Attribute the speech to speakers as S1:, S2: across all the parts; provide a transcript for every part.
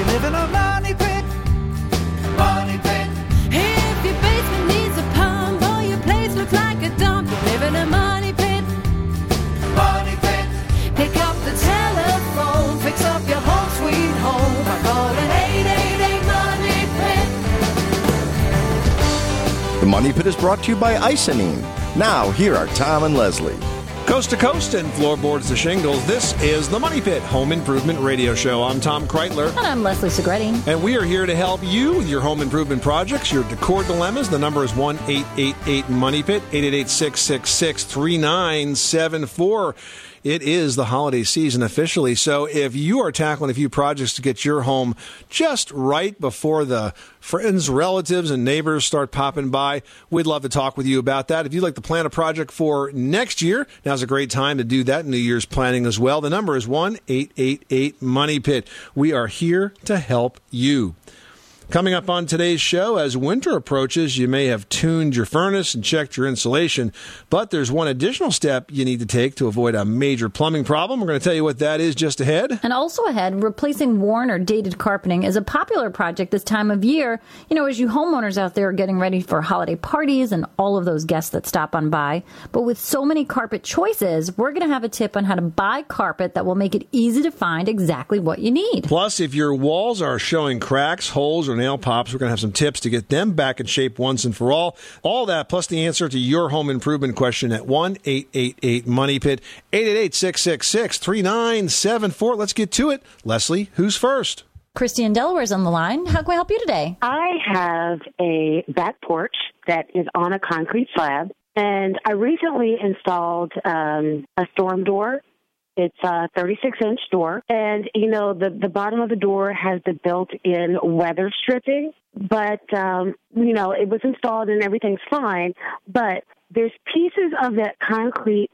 S1: you live in a money pit. Money pit.
S2: If your basement needs a pump or your place looks like a dump, you live in a money pit.
S1: Money pit.
S2: Pick up the telephone, fix up your home sweet home by calling 888 Money Pit.
S3: The Money Pit is brought to you by Icynene. Now, here are Tom and Leslie.
S4: Coast to coast and floorboards to shingles, this is the Money Pit Home Improvement Radio Show. I'm Tom Kraeutler.
S5: And I'm Leslie Segrete.
S4: And we are here to help you with your home improvement projects, your decor dilemmas. The number is 1 888 Money Pit, 888 666 3974. It is the holiday season officially. So if you are tackling a few projects to get your home just right before the friends, relatives, and neighbors start popping by, we'd love to talk with you about that. If you'd like to plan a project for next year, now's a great time to do that. New Year's planning as well. The number is 1 888 Money Pit. We are here to help you. Coming up on today's show, as winter approaches, you may have tuned your furnace and checked your insulation, but there's one additional step you need to take to avoid a major plumbing problem. We're going to tell you what that is just ahead.
S5: And also ahead, replacing worn or dated carpeting is a popular project this time of year. You know, as you homeowners out there are getting ready for holiday parties and all of those guests that stop on by. But with so many carpet choices, we're going to have a tip on how to buy carpet that will make it easy to find exactly what you need.
S4: Plus, if your walls are showing cracks, holes, or nail pops, we're going to have some tips to get them back in shape once and for all. All that plus the answer to your home improvement question at 1 888 Money Pit, 888 666 3974. Let's get to it. Leslie, who's first?
S5: Christy in Delaware's on the line. How can we help you today?
S6: I have a back porch that is on a concrete slab, and I recently installed um, a storm door. It's a 36 inch door, and you know the the bottom of the door has the built-in weather stripping, but um, you know it was installed and everything's fine. But there's pieces of that concrete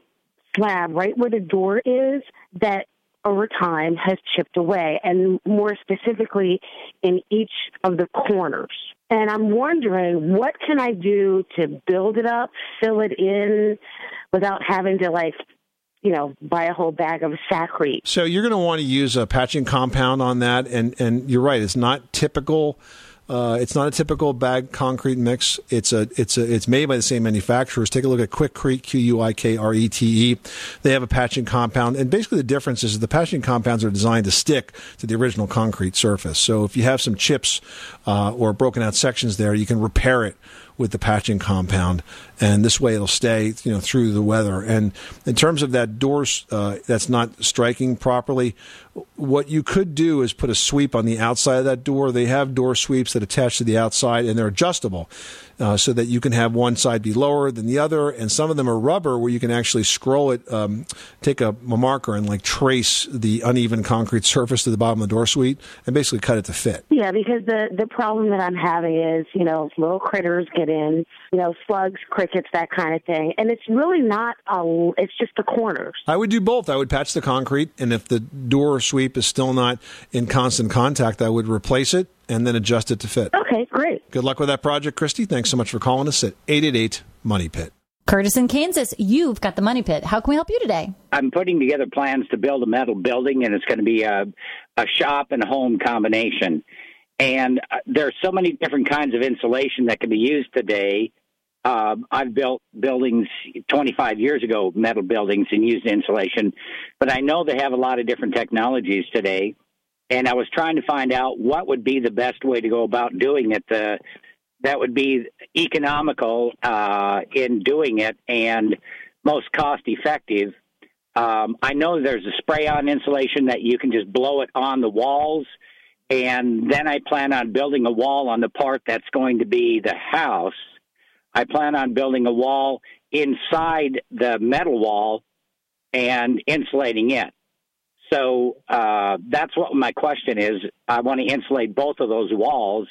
S6: slab right where the door is that over time has chipped away, and more specifically in each of the corners. And I'm wondering what can I do to build it up, fill it in, without having to like, you know, buy a whole bag of Sakrete.
S4: So you're going to want to use a patching compound on that, and and you're right. It's not typical. Uh, it's not a typical bag concrete mix. It's a it's a it's made by the same manufacturers. Take a look at Quikrete, Q U I K R E T E. They have a patching compound, and basically the difference is the patching compounds are designed to stick to the original concrete surface. So if you have some chips uh, or broken out sections there, you can repair it with the patching compound, and this way it'll stay, you know, through the weather. And in terms of that door uh, that's not striking properly, what you could do is put a sweep on the outside of that door. They have door sweeps that attach to the outside, and they're adjustable. Uh, so that you can have one side be lower than the other, and some of them are rubber where you can actually scroll it, um, take a, a marker and like trace the uneven concrete surface to the bottom of the door sweep, and basically cut it to fit.
S6: Yeah, because the the problem that I'm having is, you know, little critters get in, you know, slugs, crickets, that kind of thing, and it's really not a. It's just the corners.
S4: I would do both. I would patch the concrete, and if the door sweep is still not in constant contact, I would replace it and then adjust it to fit.
S6: Okay, great.
S4: Good luck with that project, Christy. Thanks so much for calling us at 888 Money Pit.
S5: Curtis in Kansas, you've got the Money Pit. How can we help you today?
S7: I'm putting together plans to build a metal building, and it's going to be a, a shop and home combination. And uh, there's so many different kinds of insulation that can be used today. Uh, I've built buildings 25 years ago, metal buildings, and used insulation, but I know they have a lot of different technologies today. And I was trying to find out what would be the best way to go about doing it. Uh, that would be economical uh, in doing it and most cost effective. Um, I know there's a spray on insulation that you can just blow it on the walls. And then I plan on building a wall on the part that's going to be the house. I plan on building a wall inside the metal wall and insulating it. So uh, that's what my question is. I want to insulate both of those walls,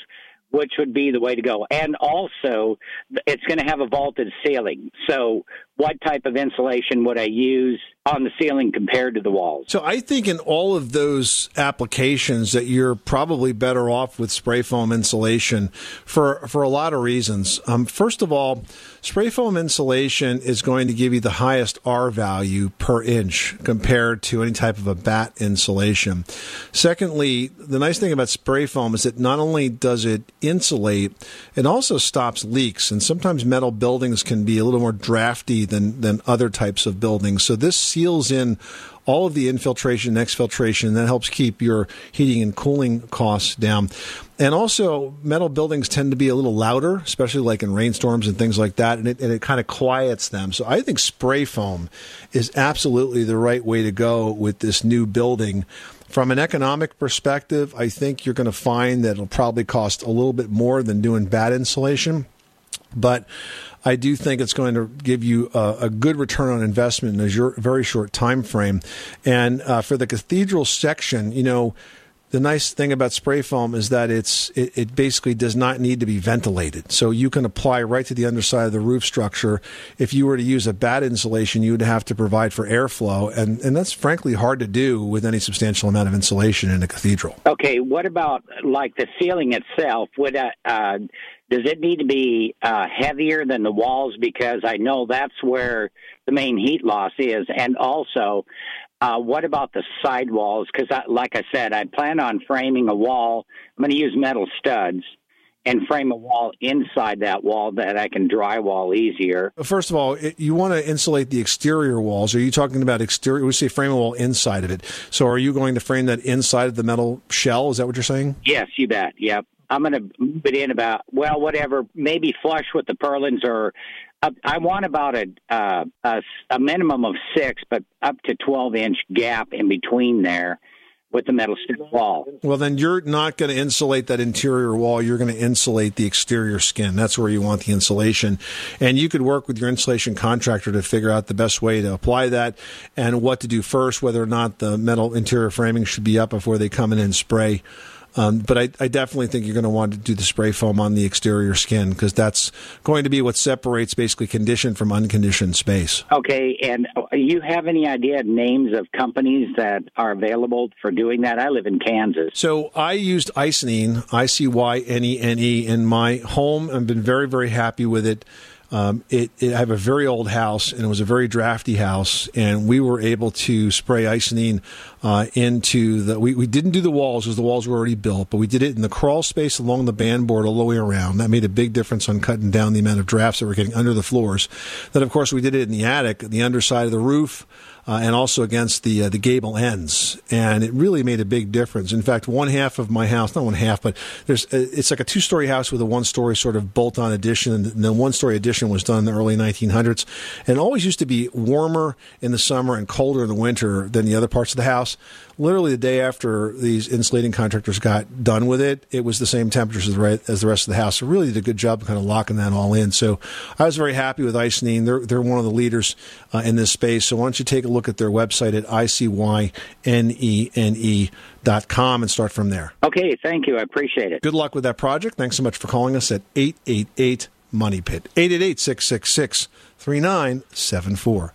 S7: which would be the way to go. And also, it's going to have a vaulted ceiling. So what type of insulation would I use on the ceiling compared to the walls.
S4: So I think in all of those applications that you're probably better off with spray foam insulation for for a lot of reasons. Um, first of all, spray foam insulation is going to give you the highest R value per inch compared to any type of a batt insulation. Secondly, the nice thing about spray foam is that not only does it insulate, it also stops leaks. And sometimes metal buildings can be a little more drafty than than other types of buildings. So this seals in all of the infiltration and exfiltration. That helps keep your heating and cooling costs down. And also, metal buildings tend to be a little louder, especially like in rainstorms and things like that, and it, and it kind of quiets them. So I think spray foam is absolutely the right way to go with this new building. From an economic perspective, I think you're going to find that it'll probably cost a little bit more than doing batt insulation. But I do think it's going to give you a, a good return on investment in a very short time frame. And uh, for the cathedral section, you know, the nice thing about spray foam is that it's it, it, basically does not need to be ventilated. So you can apply right to the underside of the roof structure. If you were to use a batt insulation, you would have to provide for airflow, and and that's frankly hard to do with any substantial amount of insulation in a cathedral.
S7: Okay, what about like the ceiling itself? Would uh, uh does it need to be uh, heavier than the walls? Because I know that's where the main heat loss is. And also, uh, what about the side walls? Because, like I said, I plan on framing a wall. I'm going to use metal studs and frame a wall inside that wall that I can drywall easier.
S4: First of all, it, you want to insulate the exterior walls. Are you talking about exterior? We say frame a wall inside of it. So are you going to frame that inside of the metal shell? Is that what you're saying?
S7: Yes, you bet. Yep. I'm going to move it in about well, whatever, maybe flush with the purlins, or I want about a, uh, a a minimum of six, but up to twelve inch gap in between there with the metal stick wall.
S4: Well, then you're not going to insulate that interior wall. You're going to insulate the exterior skin. That's where you want the insulation. And you could work with your insulation contractor to figure out the best way to apply that and what to do first, whether or not the metal interior framing should be up before they come in and spray. Um, but I, I, definitely think you're going to want to do the spray foam on the exterior skin because that's going to be what separates basically conditioned from unconditioned space.
S7: Okay, and uh, you have any idea names of companies that are available for doing that? I live in Kansas.
S4: So I used Icynene, I C Y N E N E, in my home. I've been very, very happy with it. Um, it, it, I have a very old house, and it was a very drafty house, and we were able to spray Icynene uh, into the. We, we didn't do the walls because the walls were already built, but we did it in the crawl space along the band board all the way around. That made a big difference on cutting down the amount of drafts that were getting under the floors. Then, of course, we did it in the attic, the underside of the roof uh, and also against the uh, the gable ends, and it really made a big difference. In fact, one half of my house, not one half, but there's uh, it's like a two story house with a one story sort of bolt on addition, and the one story addition was done in the early 1900s, and always used to be warmer in the summer and colder in the winter than the other parts of the house literally the day after these insulating contractors got done with it, it was the same temperatures as the, right, as the rest of the house. So really did a good job of kind of locking that all in. So I was very happy with Icynene. They're, they're one of the leaders uh, in this space. So why don't you take a look at their website at icynene.com and start from there.
S7: Okay, thank you. I appreciate it.
S4: Good luck with that project. Thanks so much for calling us at 888 Money Pit. 888 666 3974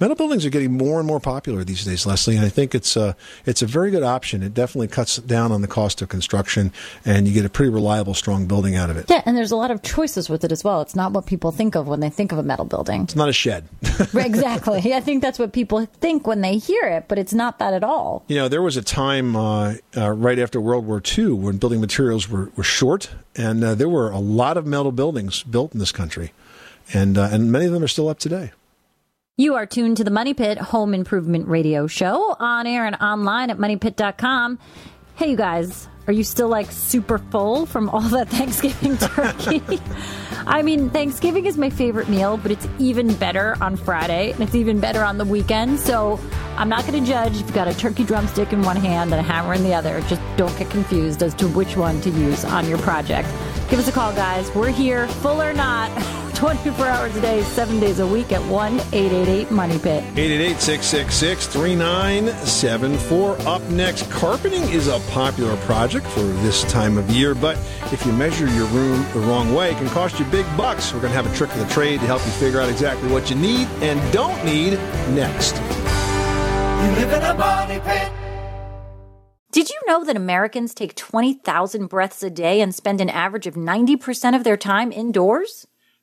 S4: metal buildings are getting more and more popular these days, Leslie, and I think it's a, it's a very good option. It definitely cuts down on the cost of construction, and you get a pretty reliable, strong building out of it.
S5: Yeah, and there's a lot of choices with it as well. It's not what people think of when they think of a metal building.
S4: It's not a shed.
S5: exactly. I think that's what people think when they hear it, but it's not that at all.
S4: You know, there was a time uh, uh, right after World War II when building materials were, were short, and uh, there were a lot of metal buildings built in this country. And, uh, and many of them are still up today.
S5: You are tuned to the Money Pit Home Improvement Radio Show on air and online at moneypit.com. Hey, you guys, are you still like super full from all that Thanksgiving turkey? I mean, Thanksgiving is my favorite meal, but it's even better on Friday and it's even better on the weekend. So I'm not going to judge if you've got a turkey drumstick in one hand and a hammer in the other. Just don't get confused as to which one to use on your project. Give us a call, guys. We're here, full or not. 24 hours a day, seven days a week at 1 888 Money Pit.
S4: 888 666 3974. Up next, carpeting is a popular project for this time of year, but if you measure your room the wrong way, it can cost you big bucks. We're going to have a trick of the trade to help you figure out exactly what you need and don't need next.
S1: You live in a money pit.
S5: Did you know that Americans take 20,000 breaths a day and spend an average of 90% of their time indoors?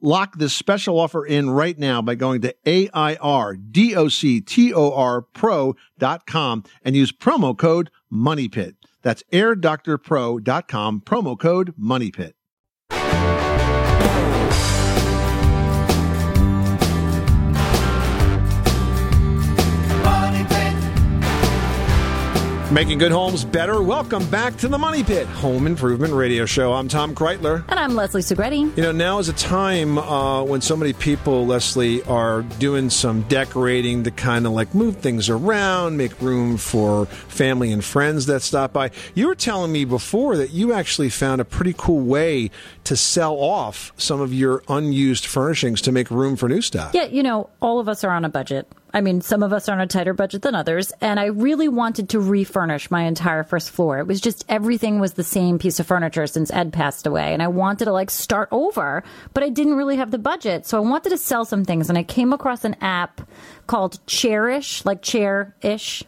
S8: Lock this special offer in right now by going to AIRDOCTOR and use promo code MONEYPIT. That's airdoctorpro.com, promo code MONEYPIT.
S4: Making good homes better. Welcome back to the Money Pit Home Improvement Radio Show. I'm Tom Kraeutler.
S5: And I'm Leslie Segrete.
S4: You know, now is a time uh, when so many people, Leslie, are doing some decorating to kind of like move things around, make room for family and friends that stop by. You were telling me before that you actually found a pretty cool way to sell off some of your unused furnishings to make room for new stuff.
S5: Yeah, you know, all of us are on a budget. I mean, some of us are on a tighter budget than others, and I really wanted to refurnish my entire first floor. It was just everything was the same piece of furniture since Ed passed away, and I wanted to like start over, but I didn't really have the budget, so I wanted to sell some things, and I came across an app called Chairish, like chair-ish.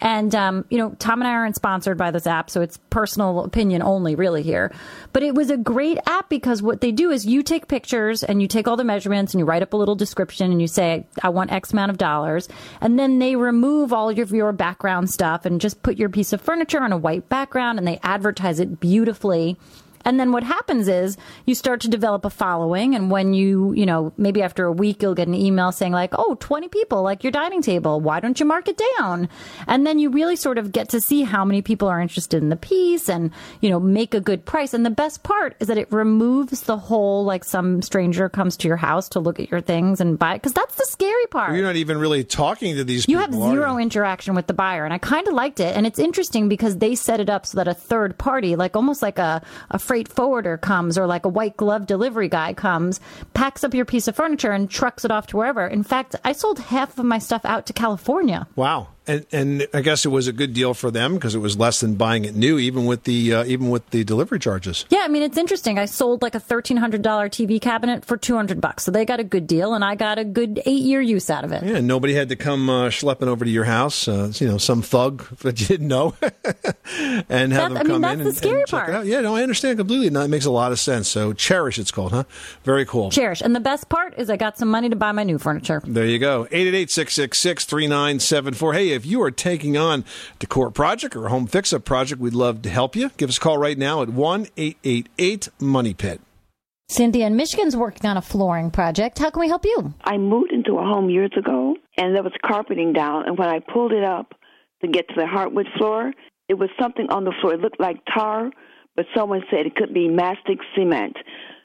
S5: And, um, you know, Tom and I aren't sponsored by this app, so it's personal opinion only, really, here. But it was a great app because what they do is you take pictures and you take all the measurements and you write up a little description and you say, I want X amount of dollars. And then they remove all of your background stuff and just put your piece of furniture on a white background and they advertise it beautifully. And then what happens is you start to develop a following. And when you, you know, maybe after a week, you'll get an email saying like, oh, 20 people like your dining table. Why don't you mark it down? And then you really sort of get to see how many people are interested in the piece and, you know, make a good price. And the best part is that it removes the whole, like some stranger comes to your house to look at your things and buy it. Cause that's the scary part.
S4: You're not even really talking to these people,
S5: You
S4: people.
S5: have zero interaction with the buyer, and I kind of liked it. And it's interesting because they set it up so that a third party, like almost like a, a freight forwarder, comes or like a white glove delivery guy comes, packs up your piece of furniture and trucks it off to wherever. In fact, I sold half of my stuff out to California.
S4: Wow. And, and I guess it was a good deal for them because it was less than buying it new, even with the uh, even with the delivery charges.
S5: Yeah, I mean it's interesting. I sold like a thirteen hundred dollar TV cabinet for two hundred bucks, so they got a good deal, and I got a good eight year use out of it.
S4: Yeah, nobody had to come uh, schlepping over to your house. Uh, you know, some thug that you didn't know, and have
S5: That-
S4: them
S5: I mean,
S4: come
S5: that's
S4: in
S5: the
S4: and,
S5: scary
S4: and
S5: part.
S4: Yeah, no, I understand completely. No, it makes a lot of sense. So, Chairish, it's called, huh? Very cool.
S5: Chairish, and the best part is I got some money to buy my new furniture.
S4: There you go. 888-666-3974. Hey, if you are taking on a decor project or a home fix-up project, we'd love to help you. Give us a call right now at 1-888-MONEY-PIT.
S5: Cynthia in Michigan's working on a flooring project. How can we help you?
S9: I moved into a home years ago, and there was carpeting down. And when I pulled it up to get to the hardwood floor, it was something on the floor. It looked like tar, but someone said it could be mastic cement.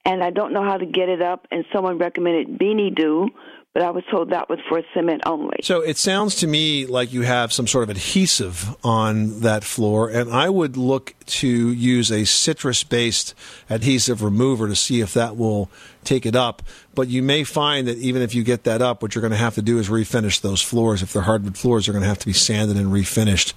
S9: And I don't know how to get it up, and someone recommended Bean-e-doo, but I was told that was for cement only.
S4: So it sounds to me like you have some sort of adhesive on that floor, and I would look to use a citrus based adhesive remover to see if that will take it up. But you may find that even if you get that up, what you're going to have to do is refinish those floors. If they're hardwood floors, they're going to have to be sanded and refinished.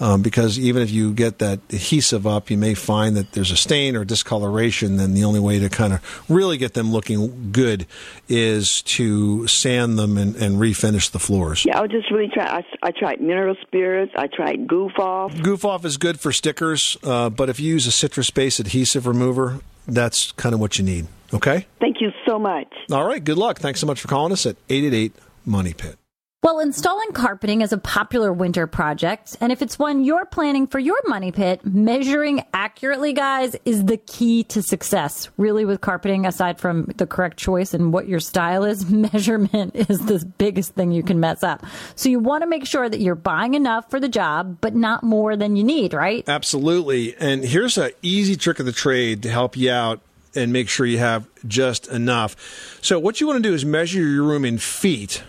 S4: Um, because even if you get that adhesive up, you may find that there's a stain or discoloration. Then the only way to kind of really get them looking good is to sand them and, and refinish the floors.
S9: Yeah, I was just really trying. I, I tried mineral spirits. I tried goof off.
S4: Goof off is good for stickers, uh, but if you use a citrus based adhesive remover, that's kind of what you need. Okay?
S9: Thank you so much.
S4: All right. Good luck. Thanks so much for calling us at 888 Money Pit.
S5: Well, installing carpeting is a popular winter project, and if it's one you're planning for your money pit, measuring accurately, guys, is the key to success. Really, with carpeting, aside from the correct choice and what your style is, measurement is the biggest thing you can mess up. So you want to make sure that you're buying enough for the job, but not more than you need, right?
S4: Absolutely. And here's an easy trick of the trade to help you out and make sure you have just enough. So, what you want to do is measure your room in feet,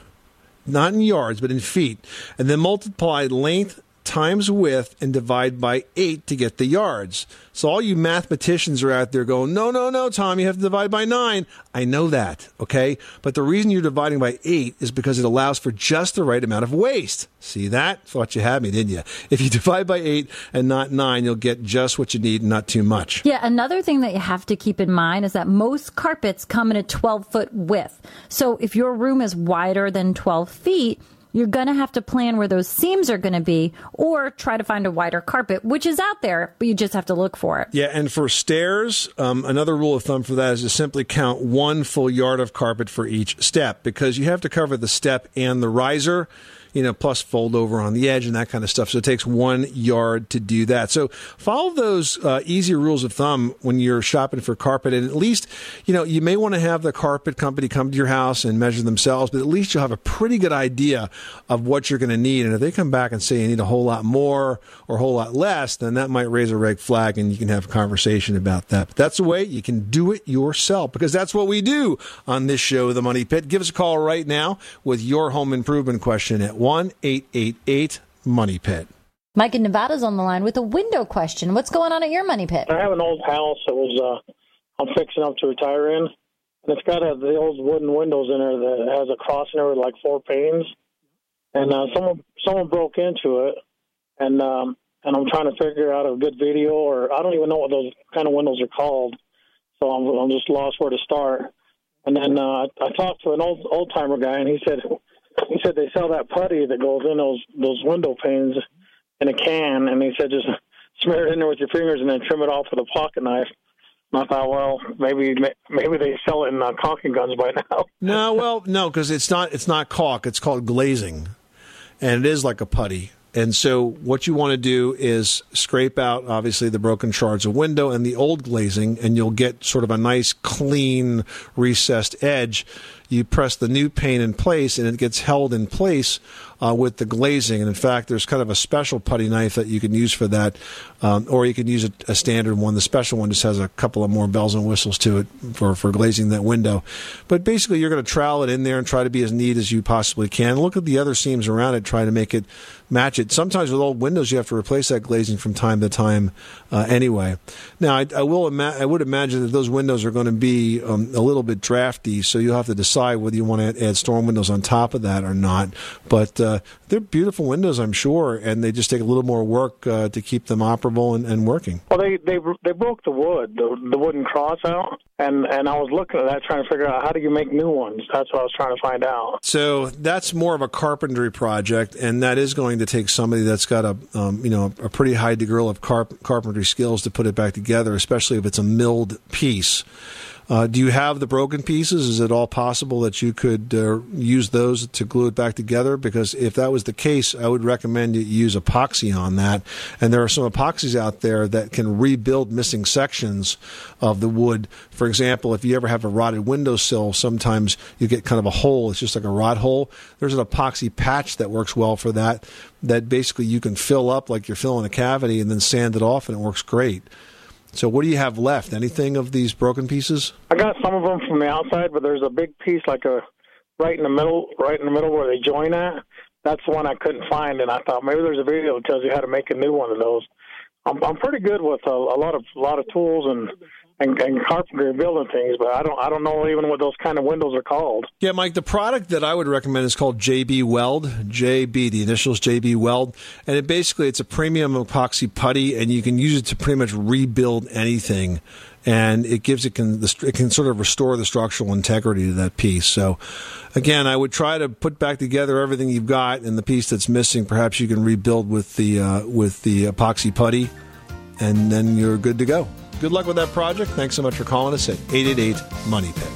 S4: not in yards, but in feet, and then multiply length times width and divide by eight to get the yards. So all you mathematicians are out there going, no, no, no, Tom, you have to divide by nine. I know that, okay? But the reason you're dividing by eight is because it allows for just the right amount of waste. See that? Thought you had me, didn't you? If you divide by eight and not nine, you'll get just what you need, not too much.
S5: Yeah, another thing that you have to keep in mind is that most carpets come in a 12 foot width. So if your room is wider than 12 feet, you're going to have to plan where those seams are going to be or try to find a wider carpet, which is out there, but you just have to look for it.
S4: Yeah, and for stairs, um, another rule of thumb for that is to simply count one full yard of carpet for each step because you have to cover the step and the riser you know, plus fold over on the edge and that kind of stuff. So it takes one yard to do that. So follow those uh, easy rules of thumb when you're shopping for carpet. And at least, you know, you may want to have the carpet company come to your house and measure themselves, but at least you'll have a pretty good idea of what you're going to need. And if they come back and say you need a whole lot more or a whole lot less, then that might raise a red flag and you can have a conversation about that. But that's the way you can do it yourself because that's what we do on this show, The Money Pit. Give us a call right now with your home improvement question at 1 888 Money Pit.
S5: Mike in Nevada's on the line with a window question. What's going on at your money pit?
S10: I have an old house that was uh, I'm fixing up to retire in, and it's got a, the old wooden windows in there that has a cross in there with like four panes. And uh, someone someone broke into it, and um, and I'm trying to figure out a good video, or I don't even know what those kind of windows are called. So I'm I'm just lost where to start. And then uh, I talked to an old old timer guy, and he said he said they sell that putty that goes in those those window panes in a can, and he said just smear it in there with your fingers and then trim it off with a pocket knife. And I thought, well, maybe maybe they sell it in uh, caulking guns by now.
S4: No, well, no, because it's not it's not caulk. It's called glazing, and it is like a putty. And so, what you want to do is scrape out, obviously, the broken shards of window and the old glazing, and you'll get sort of a nice, clean, recessed edge. You press the new pane in place, and it gets held in place uh, with the glazing. And in fact, there's kind of a special putty knife that you can use for that, um, or you can use a, a standard one. The special one just has a couple of more bells and whistles to it for, for glazing that window. But basically, you're going to trowel it in there and try to be as neat as you possibly can. Look at the other seams around it, try to make it match it. Sometimes with old windows, you have to replace that glazing from time to time uh, anyway. Now, I, I will ima- I would imagine that those windows are going to be um, a little bit drafty, so you'll have to decide whether you want to add storm windows on top of that or not. But uh, they're beautiful windows, I'm sure, and they just take a little more work uh, to keep them operable and, and working.
S10: Well, they they they broke the wood, the, the wooden cross out, and and I was looking at that trying to figure out how do you make new ones. That's what I was trying to find out.
S4: So that's more of a carpentry project, and that is going to take somebody that's got a um, you know a pretty high degree of carp- carpentry skills to put it back together, especially if it's a milled piece. Uh, do you have the broken pieces? Is it all possible that you could uh, use those to glue it back together? Because if that was the case, I would recommend you use epoxy on that. And there are some epoxies out there that can rebuild missing sections of the wood. For example, if you ever have a rotted windowsill, sometimes you get kind of a hole. It's just like a rot hole. There's an epoxy patch that works well for that. That basically you can fill up like you're filling a cavity and then sand it off, and it works great. So, what do you have left? Anything of these broken pieces?
S10: I got some of them from the outside, but there's a big piece like a right in the middle, right in the middle where they join at. That's the one I couldn't find, and I thought maybe there's a video that tells you how to make a new one of those. I'm, I'm pretty good with a, a lot of a lot of tools and and, and carpentry building things, but I don't I don't know even what those kind of windows are called.
S4: Yeah, Mike, the product that I would recommend is called JB Weld. JB, the initials JB Weld. And it basically it's a premium epoxy putty and you can use it to pretty much rebuild anything. And it gives it can it can sort of restore the structural integrity to that piece. So, again, I would try to put back together everything you've got, and the piece that's missing, perhaps you can rebuild with the uh, with the epoxy putty, and then you're good to go. Good luck with that project. Thanks so much for calling us at 888 Money Pit.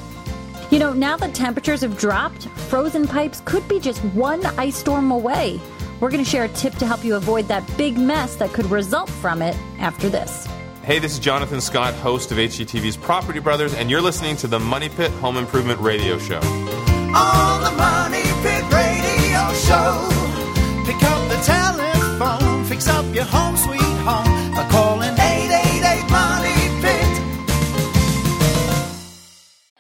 S5: You know, now that temperatures have dropped, frozen pipes could be just one ice storm away. We're going to share a tip to help you avoid that big mess that could result from it after this.
S11: Hey, this is Jonathan Scott, host of HGTV's Property Brothers, and you're listening to the Money Pit Home Improvement Radio Show.
S1: On the Money Pit Radio Show. Pick up the telephone, fix up your home sweet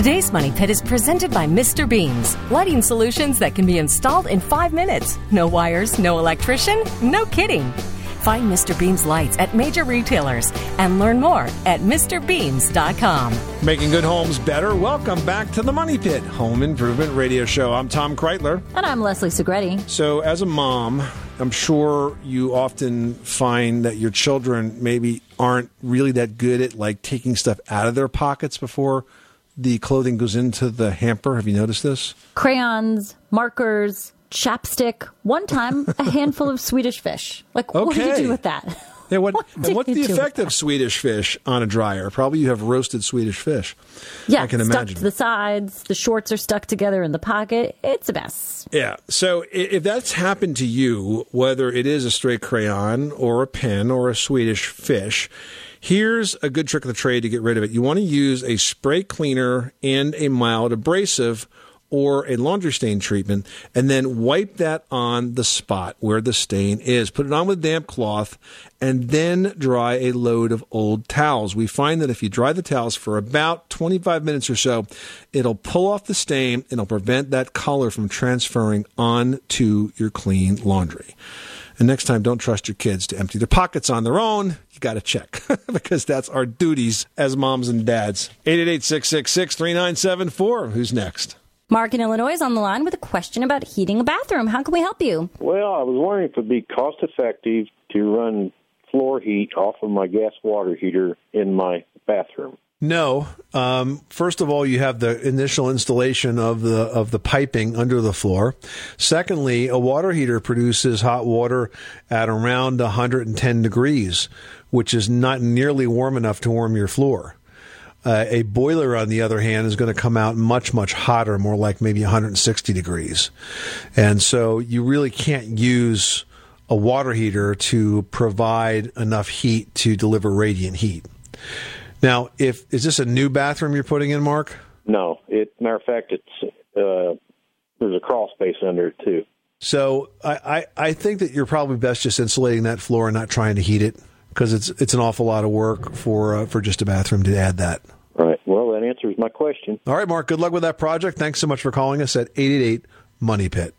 S12: Today's Money Pit is presented by Mr. Beams, lighting solutions that can be installed in five minutes. No wires, no electrician, no kidding. Find Mr. Beams lights at major retailers and learn more at MrBeams.com.
S4: Making good homes better. Welcome back to the Money Pit Home Improvement Radio Show. I'm Tom Kraeutler.
S5: And I'm Leslie Segrete.
S4: So, as a mom, I'm sure you often find that your children maybe aren't really that good at like taking stuff out of their pockets before the clothing goes into the hamper. Have you noticed this?
S5: Crayons, markers, chapstick. One time, a handful of Swedish fish. Like, what did you do with that?
S4: Yeah, what,
S5: did
S4: and what's the effect of Swedish fish on a dryer? Probably you have roasted Swedish fish.
S5: Yeah,
S4: I can
S5: stuck
S4: imagine.
S5: to the sides. The shorts are stuck together in the pocket. It's a mess.
S4: Yeah. So if that's happened to you, whether it is a stray crayon or a pen or a Swedish fish, here's a good trick of the trade to get rid of it. You want to use a spray cleaner and a mild abrasive or a laundry stain treatment and then wipe that on the spot where the stain is. Put it on with damp cloth and then dry a load of old towels. We find that if you dry the towels for about 25 minutes or so, it'll pull off the stain and it'll prevent that color from transferring onto your clean laundry. And next time, don't trust your kids to empty their pockets on their own. You got to check because that's our duties as moms and dads. 888 666 3974. Who's next?
S5: Mark in Illinois is on the line with a question about heating a bathroom. How can we help you?
S13: Well, I was wondering if it'd be cost effective to run floor heat off of my gas water heater in my bathroom.
S4: No. Um, first of all, you have the initial installation of the of the piping under the floor. Secondly, a water heater produces hot water at around 110 degrees, which is not nearly warm enough to warm your floor. Uh, a boiler, on the other hand, is going to come out much, much hotter, more like maybe 160 degrees. And so you really can't use a water heater to provide enough heat to deliver radiant heat. Now, if is this a new bathroom you're putting in, Mark?
S13: No, it matter of fact, it's uh, there's a crawl space under it too.
S4: So I, I, I think that you're probably best just insulating that floor and not trying to heat it because it's it's an awful lot of work for uh, for just a bathroom to add that.
S13: Right. Well, that answers my question.
S4: All right, Mark. Good luck with that project. Thanks so much for calling us at 888 Money Pit.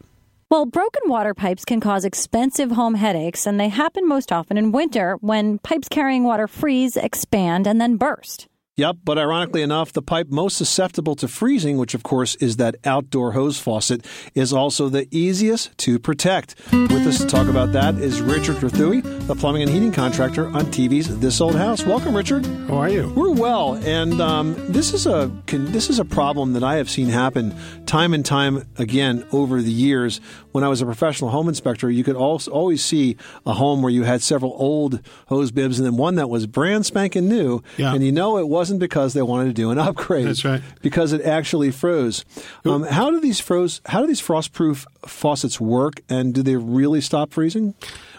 S5: Well, broken water pipes can cause expensive home headaches, and they happen most often in winter when pipes carrying water freeze, expand, and then burst.
S4: Yep, but ironically enough, the pipe most susceptible to freezing, which of course is that outdoor hose faucet, is also the easiest to protect. With us to talk about that is Richard Trethewey, the plumbing and heating contractor on TV's This Old House. Welcome, Richard.
S14: How are you?
S4: We're well, and um, this is a can, this is a problem that I have seen happen time and time again over the years. When I was a professional home inspector, you could also always see a home where you had several old hose bibs and then one that was brand spanking new,
S14: Yeah.
S4: and you know it wasn't because they wanted to do an upgrade.
S14: That's right.
S4: Because it actually froze. Um, how do these froze? How do these frostproof faucets work, and do they really stop freezing?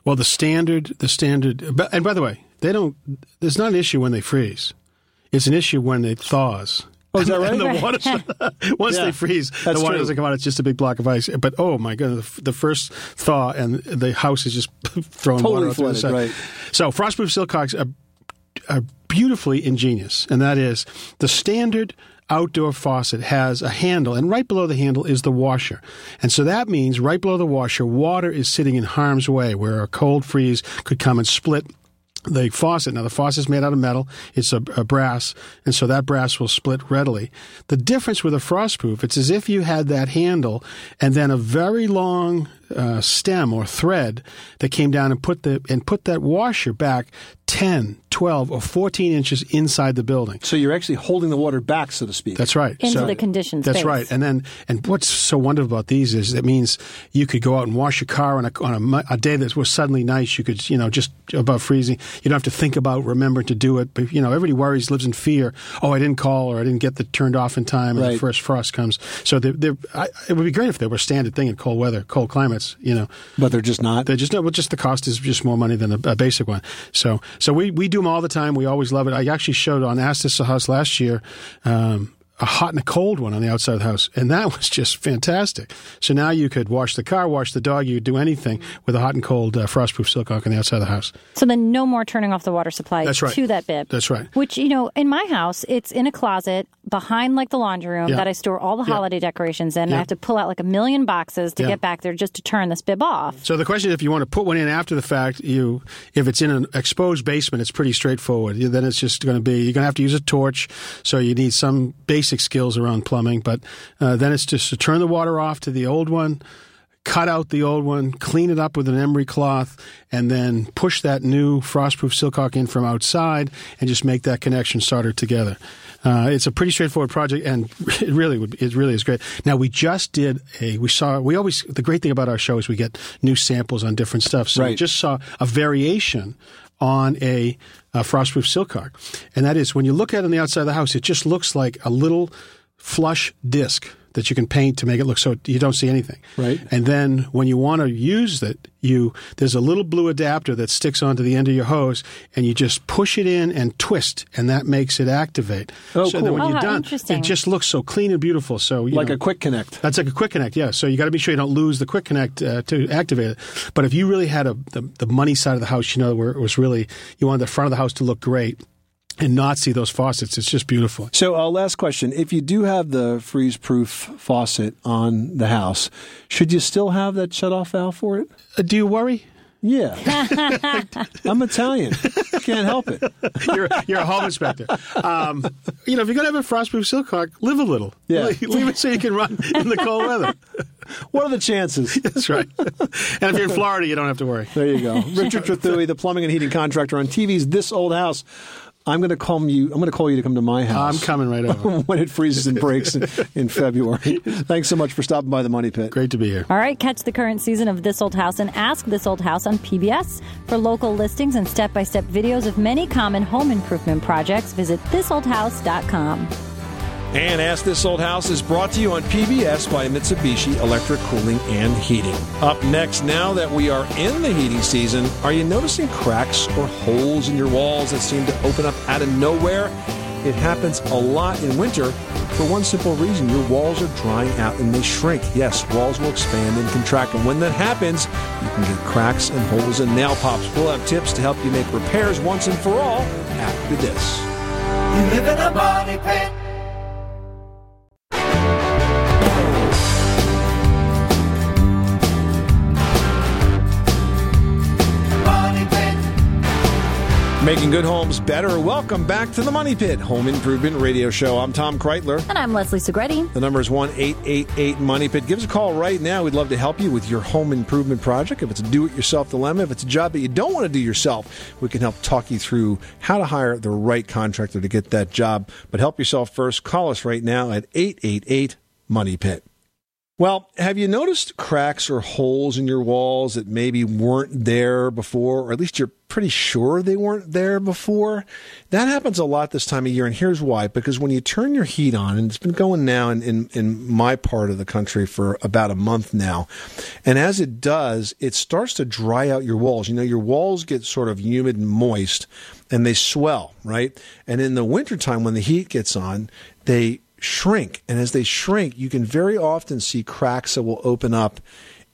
S14: Well, the standard, the standard, and by the way, they don't. There's not an issue when they freeze. It's an issue when it thaws.
S4: Oh, is that right?
S14: the water, once
S4: Yeah,
S14: they freeze, the water
S4: true.
S14: doesn't come out. It's just a big block of ice. But oh my god, the, first thaw and the house is just throwing
S4: Totally
S14: water out through the
S4: flooded,
S14: side.
S4: right.
S14: So frostproof sillcocks are, are beautifully ingenious, and that is the standard outdoor faucet has a handle, and right below the handle is the washer. And so that means right below the washer, water is sitting in harm's way, where a cold freeze could come and split the faucet. Now, the faucet is made out of metal. It's a, a brass, and so that brass will split readily. The difference with a frostproof, it's as if you had that handle and then a very long uh, stem or thread that came down and put the and put that washer back 10, 12, or 14 inches inside the building.
S4: So you're actually holding the water back, so to speak.
S14: That's right.
S5: Into
S14: So-
S5: the conditioned
S14: That's
S5: space.
S14: right. And then, and what's so wonderful about these is it means you could go out and wash your car on a on a, a day that was suddenly nice. You could, you know, just above freezing. You don't have to think about remembering to do it. But you know, everybody worries, lives in fear. Oh, I didn't call or I didn't get the turned off in time, and the first frost comes. So they're, they're, I, it would be great if they were a standard thing in cold weather, cold climates. You know,
S4: but they're just not.
S14: They're just no. Well, just the cost is just more money than a, a basic one. So, so we we do them all the time. We always love it. I actually showed on Ask This House last year. Um, a hot and a cold one on the outside of the house, and that was just fantastic. So now you could wash the car, wash the dog, you could do anything with a hot and cold uh, frostproof sillcock on the outside of the house.
S5: So then no more turning off the water supply
S14: That's right.
S5: to that bib.
S14: That's right.
S5: Which, you know, in my house, it's in a closet behind like the laundry room
S14: Yeah.
S5: that I store all the
S14: Yeah.
S5: holiday decorations in.
S14: Yeah.
S5: I have to pull out like a million boxes to
S14: Yeah.
S5: get back there just to turn this bib off.
S14: So the question is, if you want to put one in after the fact, you if it's in an exposed basement, it's pretty straightforward. Then it's just going to be you're going to have to use a torch, so you need some basic skills around plumbing. But uh, then it's just to turn the water off to the old one, cut out the old one, clean it up with an emery cloth, and then push that new frostproof sillcock in from outside, and just make that connection solder together. Uh, it's a pretty straightforward project, and it really would. It really is great. Now we just did a. We saw. We always. The great thing about our show is we get new samples on different stuff. So we just saw a variation on a, uh frostproof sillcock, and that is when you look at it on the outside of the house, it just looks like a little flush disc that you can paint to make it look so you don't see anything.
S4: Right.
S14: And then when you want to use it, you there's a little blue adapter that sticks onto the end of your hose, and you just push it in and twist, and that makes it activate.
S4: Oh,
S14: so then
S4: cool.
S14: when
S5: Oh,
S14: you're done, it just looks so clean and beautiful. So you
S4: like
S14: know,
S4: a quick connect.
S14: that's like a quick connect, yeah. So you got to be sure you don't lose the quick connect uh, to activate it. But if you really had a the, the money side of the house, you know, where it was really you wanted the front of the house to look great and not see those faucets, it's just beautiful.
S4: So, uh, last question: If you do have the freeze-proof faucet on the house, should you still have that shut-off valve for it?
S14: Uh, do you worry?
S4: Yeah, I'm Italian. Can't help it.
S14: you're, you're a home inspector. Um, you know, if you're going to have a frostproof sillcock, live a little.
S4: Yeah.
S14: Leave, leave it so you can run in the cold weather.
S4: What are the chances?
S14: That's right. And if you're in Florida, you don't have to worry.
S4: There you go. Richard Trethewey, the plumbing and heating contractor on TV's This Old House. I'm going to call you. I'm going to call you to come to my house.
S14: I'm coming right over.
S4: when it freezes and breaks in, in February. Thanks so much for stopping by the Money Pit.
S14: Great to be here.
S5: All right, catch the current season of This Old House and Ask This Old House on PBS. For local listings and step by step videos of many common home improvement projects, visit thisoldhouse.com.
S4: And Ask This Old House is brought to you on PBS by Mitsubishi Electric Cooling and Heating. Up next, now that we are in the heating season, are you noticing cracks or holes in your walls that seem to open up out of nowhere? It happens a lot in winter for one simple reason your walls are drying out and they shrink. Yes, walls will expand and contract, and when that happens, you can get cracks and holes and nail pops. We'll have tips to help you make repairs once and for all after this.
S1: You live in a money pit.
S4: Making good homes better. Welcome back to the Money Pit Home Improvement Radio Show. I'm Tom Kraeutler.
S5: And I'm Leslie Segrete.
S4: The number is 1 888 Money Pit. Give us a call right now. We'd love to help you with your home improvement project. If it's a do it yourself dilemma, if it's a job that you don't want to do yourself, we can help talk you through how to hire the right contractor to get that job. But help yourself first. Call us right now at 888 Money Pit. Well, have you noticed cracks or holes in your walls that maybe weren't there before, or at least you're pretty sure they weren't there before? That happens a lot this time of year, and here's why. Because when you turn your heat on, and it's been going now in, in, in my part of the country for about a month now, and as it does, it starts to dry out your walls. You know, your walls get sort of humid and moist, and they swell, right? And in the wintertime, when the heat gets on, they shrink. And as they shrink, you can very often see cracks that will open up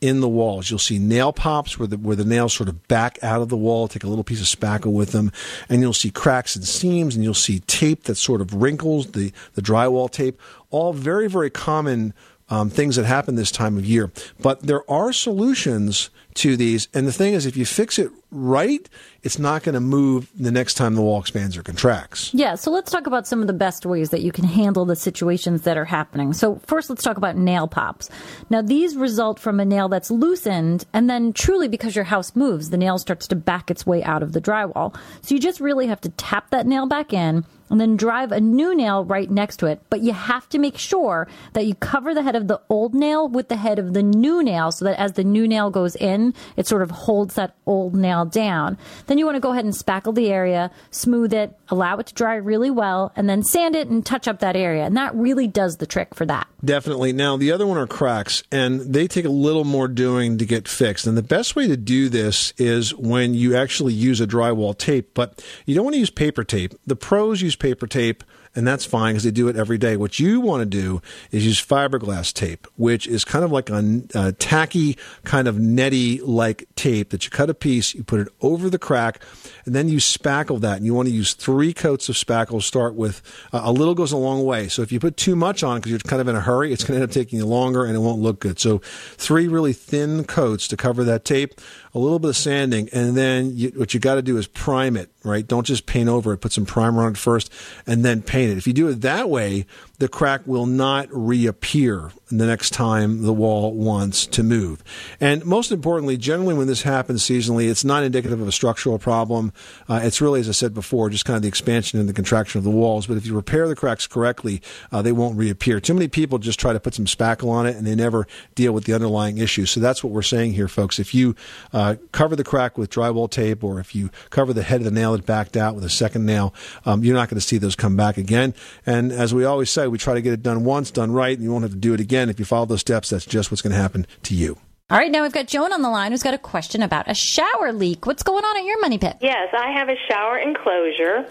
S4: in the walls. You'll see nail pops where the where the nails sort of back out of the wall, take a little piece of spackle with them, and you'll see cracks and seams, and you'll see tape that sort of wrinkles, the, the drywall tape, all very, very common um, things that happen this time of year. But there are solutions to these, and the thing is, if you fix it right, it's not going to move the next time the wall expands or contracts.
S5: Yeah, so let's talk about some of the best ways that you can handle the situations that are happening. So, first, let's talk about nail pops. Now, these result from a nail that's loosened, and then truly because your house moves, the nail starts to back its way out of the drywall. So, you just really have to tap that nail back in and then drive a new nail right next to it. But you have to make sure that you cover the head of the old nail with the head of the new nail so that as the new nail goes in, it sort of holds that old nail down. Then you want to go ahead and spackle the area, smooth it, allow it to dry really well, and then sand it and touch up that area. And that really does the trick for that.
S4: Definitely. Now, the other one are cracks, and they take a little more doing to get fixed. And the best way to do this is when you actually use a drywall tape, but you don't want to use paper tape. The pros use paper tape, and that's fine because they do it every day. What you want to do is use fiberglass tape, which is kind of like a, a tacky, kind of netty like tape that you cut a piece, you put it over the crack, and then you spackle that. And you want to use three coats of spackle. Start with uh, a little goes a long way. So if you put too much on because you're kind of in a hurry, it's going to end up taking you longer and it won't look good. So three really thin coats to cover that tape, a little bit of sanding, and then you, what you got to do is prime it. Right? Don't just paint over it. Put some primer on it first, and then paint it. If you do it that way, the crack will not reappear the next time the wall wants to move. And most importantly, generally when this happens seasonally, it's not indicative of a structural problem. Uh, it's really, as I said before, just kind of the expansion and the contraction of the walls. But if you repair the cracks correctly, uh, they won't reappear. Too many people just try to put some spackle on it and they never deal with the underlying issue. So that's what we're saying here, folks. If you uh, cover the crack with drywall tape or if you cover the head of the nail that backed out with a second nail, um, you're not going to see those come back again. And as we always say, we try to get it done once, done right, and you won't have to do it again. If you follow those steps, that's just what's going to happen to you.
S5: All right, now we've got Joan on the line who's got a question about a shower leak. What's going on at your money pit?
S15: Yes, I have a shower enclosure,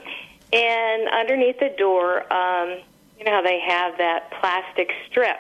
S15: and underneath the door, um, you know how they have that plastic strip.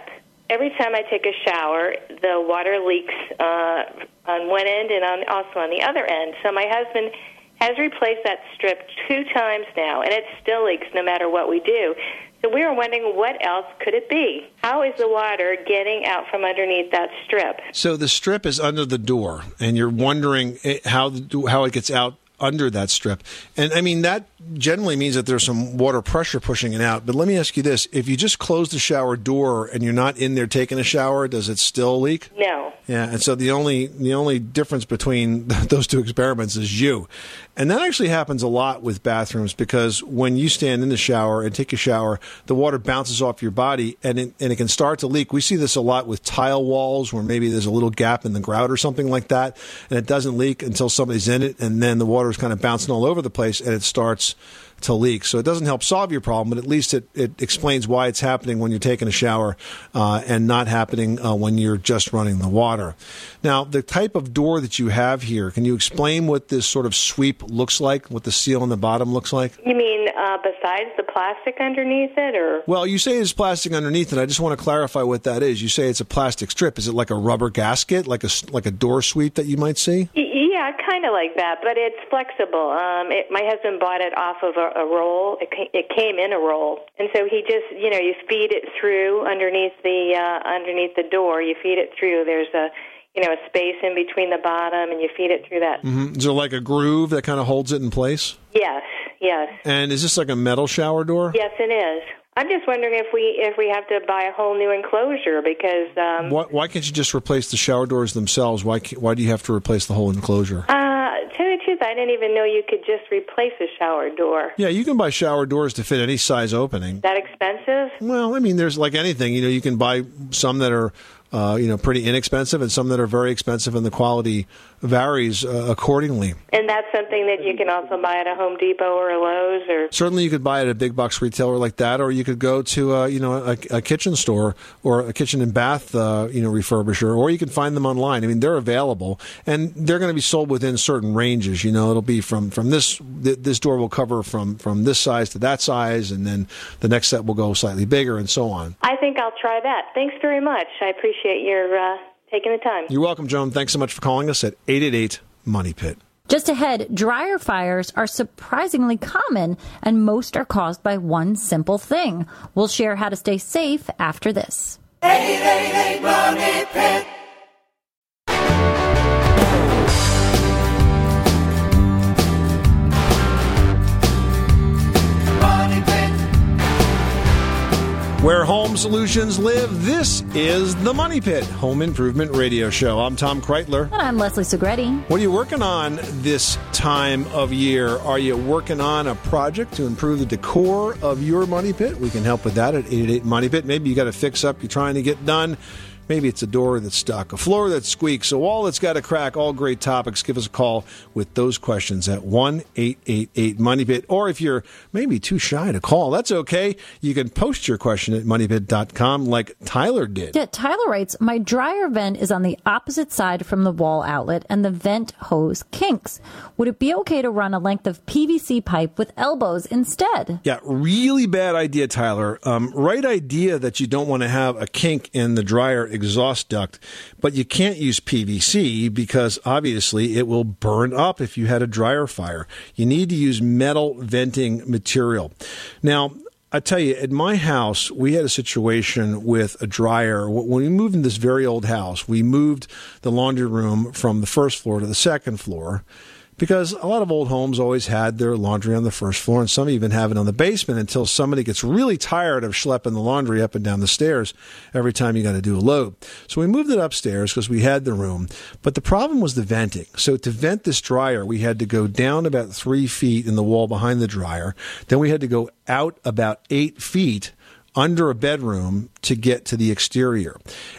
S15: Every time I take a shower, the water leaks uh, on one end and on, also on the other end. So my husband has replaced that strip two times now, and it still leaks no matter what we do. So we were wondering what else could it be? How is the water getting out from underneath that strip?
S4: So the strip is under the door, and you're wondering eh, how how it gets out under that strip. And I mean that generally means that there's some water pressure pushing it out. But let me ask you this: if you just close the shower door and you're not in there taking a shower, does it still leak?
S15: No.
S4: Yeah, and so the only the only difference between those two experiments is you, and that actually happens a lot with bathrooms because when you stand in the shower and take a shower, the water bounces off your body and it, and it can start to leak. We see this a lot with tile walls where maybe there's a little gap in the grout or something like that, and it doesn't leak until somebody's in it, and then the water is kind of bouncing all over the place and it starts to leak. So it doesn't help solve your problem, but at least it, it explains why it's happening when you're taking a shower uh, and not happening uh, when you're just running the water. Now, the type of door that you have here, can you explain what this sort of sweep looks like, what the seal on the bottom looks like?
S15: You mean uh, besides the plastic underneath it, or?
S4: Well, you say it's plastic underneath it. I just want to clarify what that is. You say it's a plastic strip. Is it like a rubber gasket, like a like a door sweep that you might see?
S15: Yeah, kind of like that, but it's flexible. Um, it, my husband bought it off of a, a roll. It, ca- it came in a roll, and so he just, you know, you feed it through underneath the uh, underneath the door. You feed it through. There's a, you know, a space in between the bottom, and you feed it through that.
S4: hmm Is there like a groove that kind of holds it in place?
S15: Yes, yes,
S4: And is this like a metal shower door?
S15: yes, it is. I'm just wondering if we if we have to buy a whole new enclosure because um,
S4: Why, why can't you just replace the shower doors themselves? Why why do you have to replace the whole enclosure?
S15: Uh, to tell you the truth, I didn't even know you could just replace a shower door.
S4: Yeah, you can buy shower doors to fit any size opening.
S15: That expensive?
S4: Well, I mean, there's like anything. You know, you can buy some that are, uh, you know, pretty inexpensive, and some that are very expensive, and the quality varies uh, accordingly.
S15: And that's something that you can also buy at a Home Depot or a Lowe's or.
S4: Certainly, you could buy it at a big box retailer like that, or you could go to, uh, you know, a, a kitchen store or a kitchen and bath, uh, you know, refurbisher, or you can find them online. I mean, they're available, and they're going to be sold within certain ranges. You know, it'll be from from this th- this door will cover from from this size to that size, and then the next set will go slightly bigger, and so on.
S15: I think I'll try that. Thanks very much. I appreciate your uh, taking the time.
S4: You're welcome, Joan. Thanks so much for calling us at eight eight eight Money Pit.
S5: Just ahead, dryer fires are surprisingly common, and most are caused by one simple thing. We'll share how to stay safe after this.
S1: 888 Money Pit.
S4: Where home solutions live, this is the Money Pit Home Improvement Radio Show. I'm Tom Kraeutler.
S5: And I'm Leslie Segrete.
S4: What are you working on this time of year? Are you working on a project to improve the decor of your money pit? We can help with that at 888 Money Pit. Maybe you got a fix up you're trying to get done. Maybe it's a door that's stuck, a floor that squeaks, a wall that's got a crack. All great topics. Give us a call with those questions at 1 888 MoneyPit. Or if you're maybe too shy to call, that's okay. You can post your question at moneypit.com like Tyler did.
S5: Yeah, Tyler writes, My dryer vent is on the opposite side from the wall outlet and the vent hose kinks. Would it be okay to run a length of PVC pipe with elbows instead?
S4: Yeah, really bad idea, Tyler. Um, right idea that you don't want to have a kink in the dryer exhaust duct, but you can't use PVC because obviously it will burn up if you had a dryer fire. You need to use metal venting material. Now, I tell you, at my house, we had a situation with a dryer. When we moved in this very old house, we moved the laundry room from the first floor to the second floor because a lot of old homes always had their laundry on the first floor, and some even have it on the basement until somebody gets really tired of schlepping the laundry up and down the stairs every time you got to do a load. So we moved it upstairs because we had the room, but the problem was the venting. So to vent this dryer, we had to go down about three feet in the wall behind the dryer. Then we had to go out about eight feet under a bedroom to get to the exterior.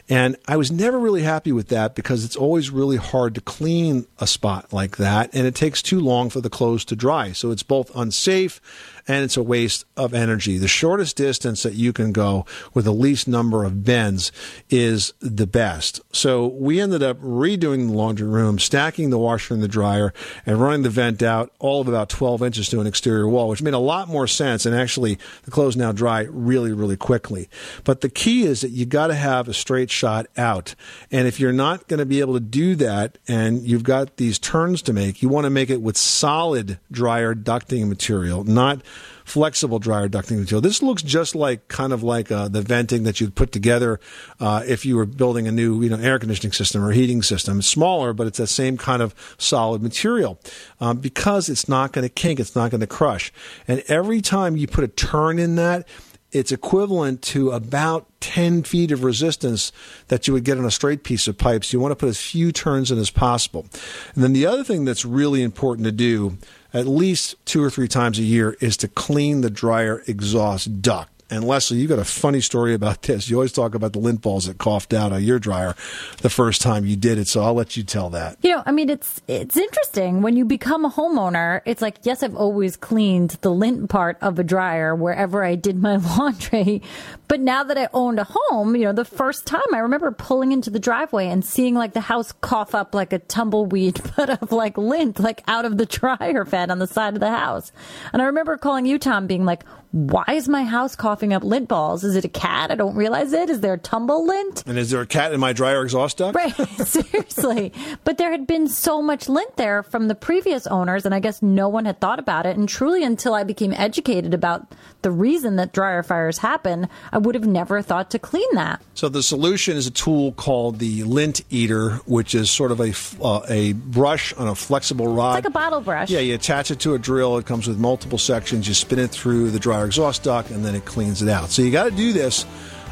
S4: And I was never really happy with that because it's always really hard to clean a spot like that and it takes too long for the clothes to dry. So it's both unsafe and it's a waste of energy. The shortest distance that you can go with the least number of bends is the best. So we ended up redoing the laundry room, stacking the washer and the dryer, and running the vent out all of about 12 inches to an exterior wall, which made a lot more sense. And actually, the clothes now dry really, really quickly. But the key is that you got to have a straight shot out. And if you're not going to be able to do that and you've got these turns to make, you want to make it with solid dryer ducting material, not flexible dryer ducting material. This looks just like kind of like uh, the venting that you'd put together uh, if you were building a new you know air conditioning system or heating system. It's smaller, but it's that same kind of solid material um, because it's not going to kink, it's not going to crush. And every time you put a turn in that, it's equivalent to about 10 feet of resistance that you would get on a straight piece of pipe. So you want to put as few turns in as possible. And then the other thing that's really important to do at least two or three times a year is to clean the dryer exhaust duct. And Leslie, you got a funny story about this. You always talk about the lint balls that coughed out of your dryer the first time you did it. So I'll let you tell that.
S5: You know, I mean, it's it's interesting when you become a homeowner. It's like, yes, I've always cleaned the lint part of a dryer wherever I did my laundry, but now that I owned a home, you know, the first time I remember pulling into the driveway and seeing like the house cough up like a tumbleweed, but of like lint, like out of the dryer vent on the side of the house. And I remember calling you, Tom, being like, why is my house coughing up lint balls? Is it a cat? I don't realize it. Is there a tumble lint?
S4: And is there a cat in my dryer exhaust duct?
S5: Right, seriously. But there had been so much lint there from the previous owners, and I guess no one had thought about it. And truly, until I became educated about the reason that dryer fires happen, I would have never thought to clean that.
S4: So the solution is a tool called the lint eater, which is sort of a uh, a brush on a flexible rod.
S5: It's like a bottle brush.
S4: Yeah, you attach it to a drill. It comes with multiple sections. You spin it through the dryer exhaust duct, and then it cleans it out. So you got to do this,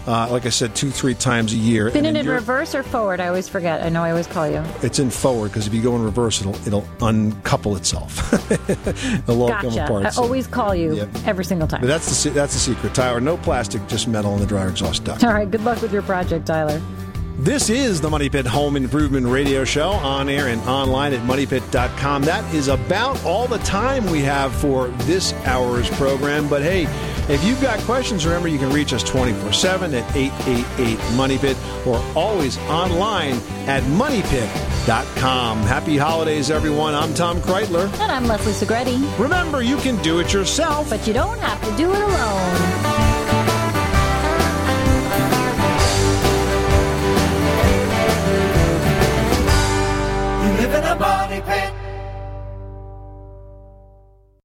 S4: uh, like I said, two three times a year.
S5: Spin it in reverse or forward? I always forget. I know I always call you.
S4: It's in forward because if you go in reverse, it'll it'll uncouple itself. it'll all come
S5: Gotcha.
S4: apart.
S5: I
S4: So-
S5: always call you
S4: Yep.
S5: every single time.
S4: But that's the that's the secret, Tyler. No plastic, just metal in the dryer exhaust duct.
S5: All right. Good luck with your project, Tyler.
S4: This is the Money Pit Home Improvement Radio Show on air and online at moneypit.com. That is about all the time we have for this hour's program. But hey, if you've got questions, remember you can reach us 24 7 at 888 Money Pit or always online at moneypit.com. Happy holidays, everyone. I'm Tom Kraeutler.
S5: And I'm Leslie Segrete.
S4: Remember, you can do it yourself,
S5: but you don't have to do it alone.